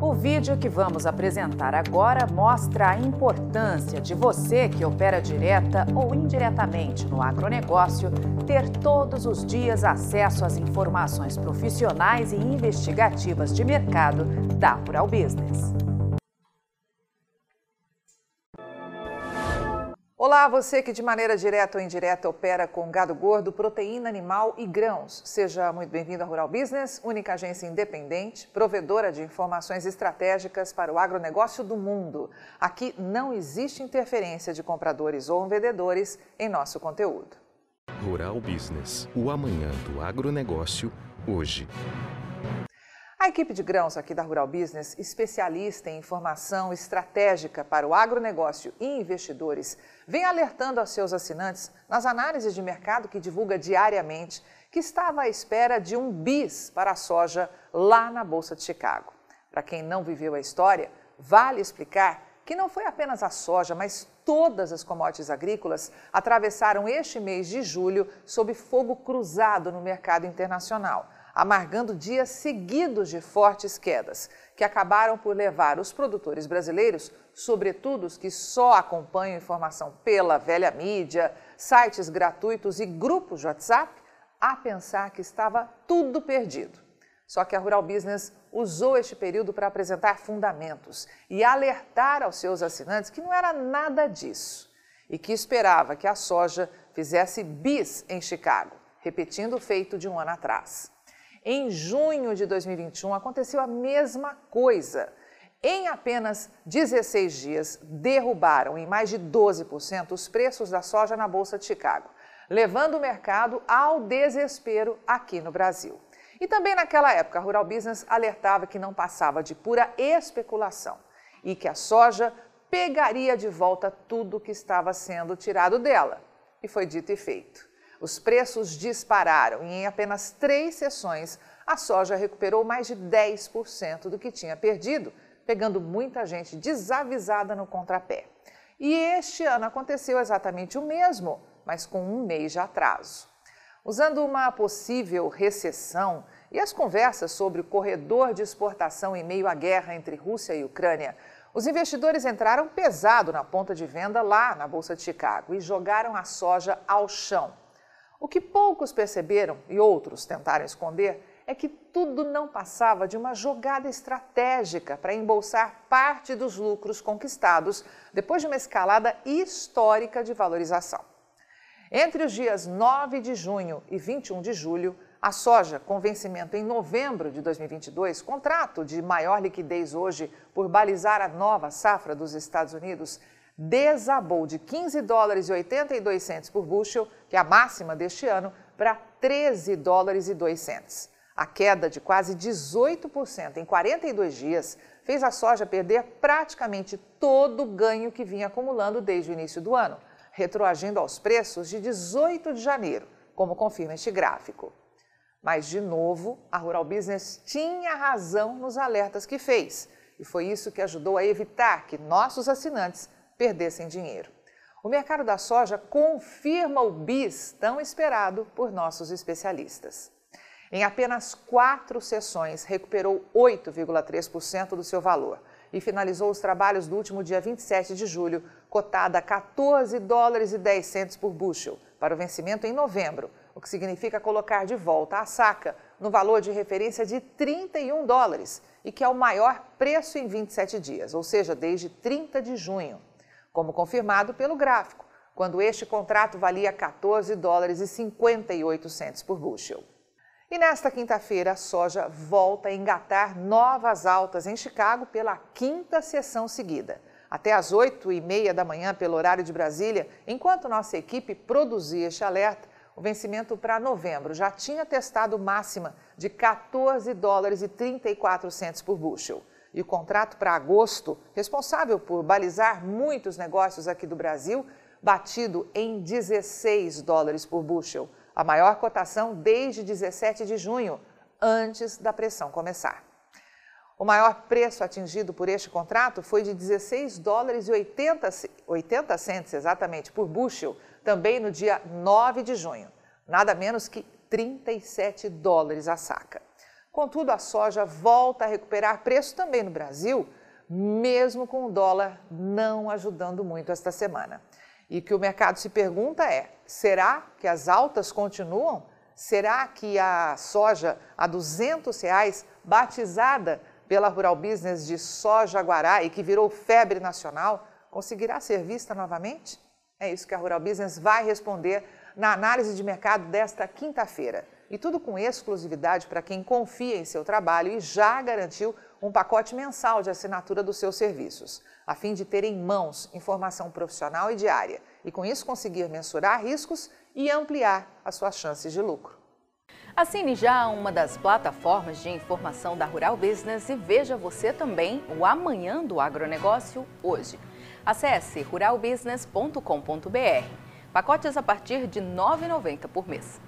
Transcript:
O vídeo que vamos apresentar agora mostra a importância de você que opera direta ou indiretamente no agronegócio ter todos os dias acesso às informações profissionais e investigativas de mercado da Rural Business. Olá, você que de maneira direta ou indireta opera com gado gordo, proteína animal e grãos. Seja muito bem-vindo à Rural Business, única agência independente, provedora de informações estratégicas para o agronegócio do mundo. Aqui não existe interferência de compradores ou vendedores em nosso conteúdo. Rural Business, o amanhã do agronegócio, hoje. A equipe de grãos aqui da Rural Business, especialista em informação estratégica para o agronegócio e investidores, vem alertando aos seus assinantes, nas análises de mercado que divulga diariamente, que estava à espera de um bis para a soja lá na Bolsa de Chicago. Para quem não viveu a história, vale explicar que não foi apenas a soja, mas todas as commodities agrícolas atravessaram este mês de julho sob fogo cruzado no mercado internacional amargando dias seguidos de fortes quedas, que acabaram por levar os produtores brasileiros, sobretudo os que só acompanham informação pela velha mídia, sites gratuitos e grupos de WhatsApp, a pensar que estava tudo perdido. Só que a Rural Business usou este período para apresentar fundamentos e alertar aos seus assinantes que não era nada disso e que esperava que a soja fizesse bis em Chicago, repetindo o feito de um ano atrás. Em junho de 2021 aconteceu a mesma coisa. Em apenas 16 dias, derrubaram em mais de 12% os preços da soja na Bolsa de Chicago, levando o mercado ao desespero aqui no Brasil. E também naquela época, a Rural Business alertava que não passava de pura especulação e que a soja pegaria de volta tudo que estava sendo tirado dela. E foi dito e feito. Os preços dispararam e em apenas três sessões a soja recuperou mais de 10% do que tinha perdido, pegando muita gente desavisada no contrapé. E este ano aconteceu exatamente o mesmo, mas com um mês de atraso. Usando uma possível recessão e as conversas sobre o corredor de exportação em meio à guerra entre Rússia e Ucrânia, os investidores entraram pesado na ponta de venda lá na Bolsa de Chicago e jogaram a soja ao chão. O que poucos perceberam e outros tentaram esconder é que tudo não passava de uma jogada estratégica para embolsar parte dos lucros conquistados depois de uma escalada histórica de valorização. Entre os dias 9 de junho e 21 de julho, a soja, com vencimento em novembro de 2022, contrato de maior liquidez hoje por balizar a nova safra dos Estados Unidos, desabou de 15 dólares e 82 centos por bushel, que é a máxima deste ano, para 13 dólares e 2 centos. A queda de quase 18% em 42 dias fez a soja perder praticamente todo o ganho que vinha acumulando desde o início do ano, retroagindo aos preços de 18 de janeiro, como confirma este gráfico. Mas, de novo, a Rural Business tinha razão nos alertas que fez, e foi isso que ajudou a evitar que nossos assinantes perdessem dinheiro. O mercado da soja confirma o bis tão esperado por nossos especialistas. Em apenas quatro sessões, recuperou 8,3% do seu valor e finalizou os trabalhos do último dia 27 de julho, cotada a 14 dólares e 10 centos por bushel, para o vencimento em novembro, o que significa colocar de volta a saca no valor de referência de 31 dólares e que é o maior preço em 27 dias, ou seja, desde 30 de junho como confirmado pelo gráfico, quando este contrato valia 14 dólares e 58 centos por bushel. E nesta quinta-feira, a soja volta a engatar novas altas em Chicago pela quinta sessão seguida. Até às 8 e meia da manhã, pelo horário de Brasília, enquanto nossa equipe produzia este alerta, o vencimento para novembro já tinha testado máxima de 14 dólares e 34 centos por bushel e o contrato para agosto, responsável por balizar muitos negócios aqui do Brasil, batido em 16 dólares por bushel, a maior cotação desde 17 de junho, antes da pressão começar. O maior preço atingido por este contrato foi de 16 dólares e 80, 80 centes exatamente por bushel, também no dia 9 de junho, nada menos que 37 dólares a saca. Contudo, a soja volta a recuperar preço também no Brasil, mesmo com o dólar não ajudando muito esta semana. E o que o mercado se pergunta é: será que as altas continuam? Será que a soja a 200 reais, batizada pela Rural Business de soja guará e que virou febre nacional, conseguirá ser vista novamente? É isso que a Rural Business vai responder na análise de mercado desta quinta-feira. E tudo com exclusividade para quem confia em seu trabalho e já garantiu um pacote mensal de assinatura dos seus serviços, a fim de ter em mãos informação profissional e diária e com isso conseguir mensurar riscos e ampliar as suas chances de lucro. Assine já uma das plataformas de informação da Rural Business e veja você também o Amanhã do Agronegócio hoje. Acesse ruralbusiness.com.br. Pacotes a partir de R$ 9,90 por mês.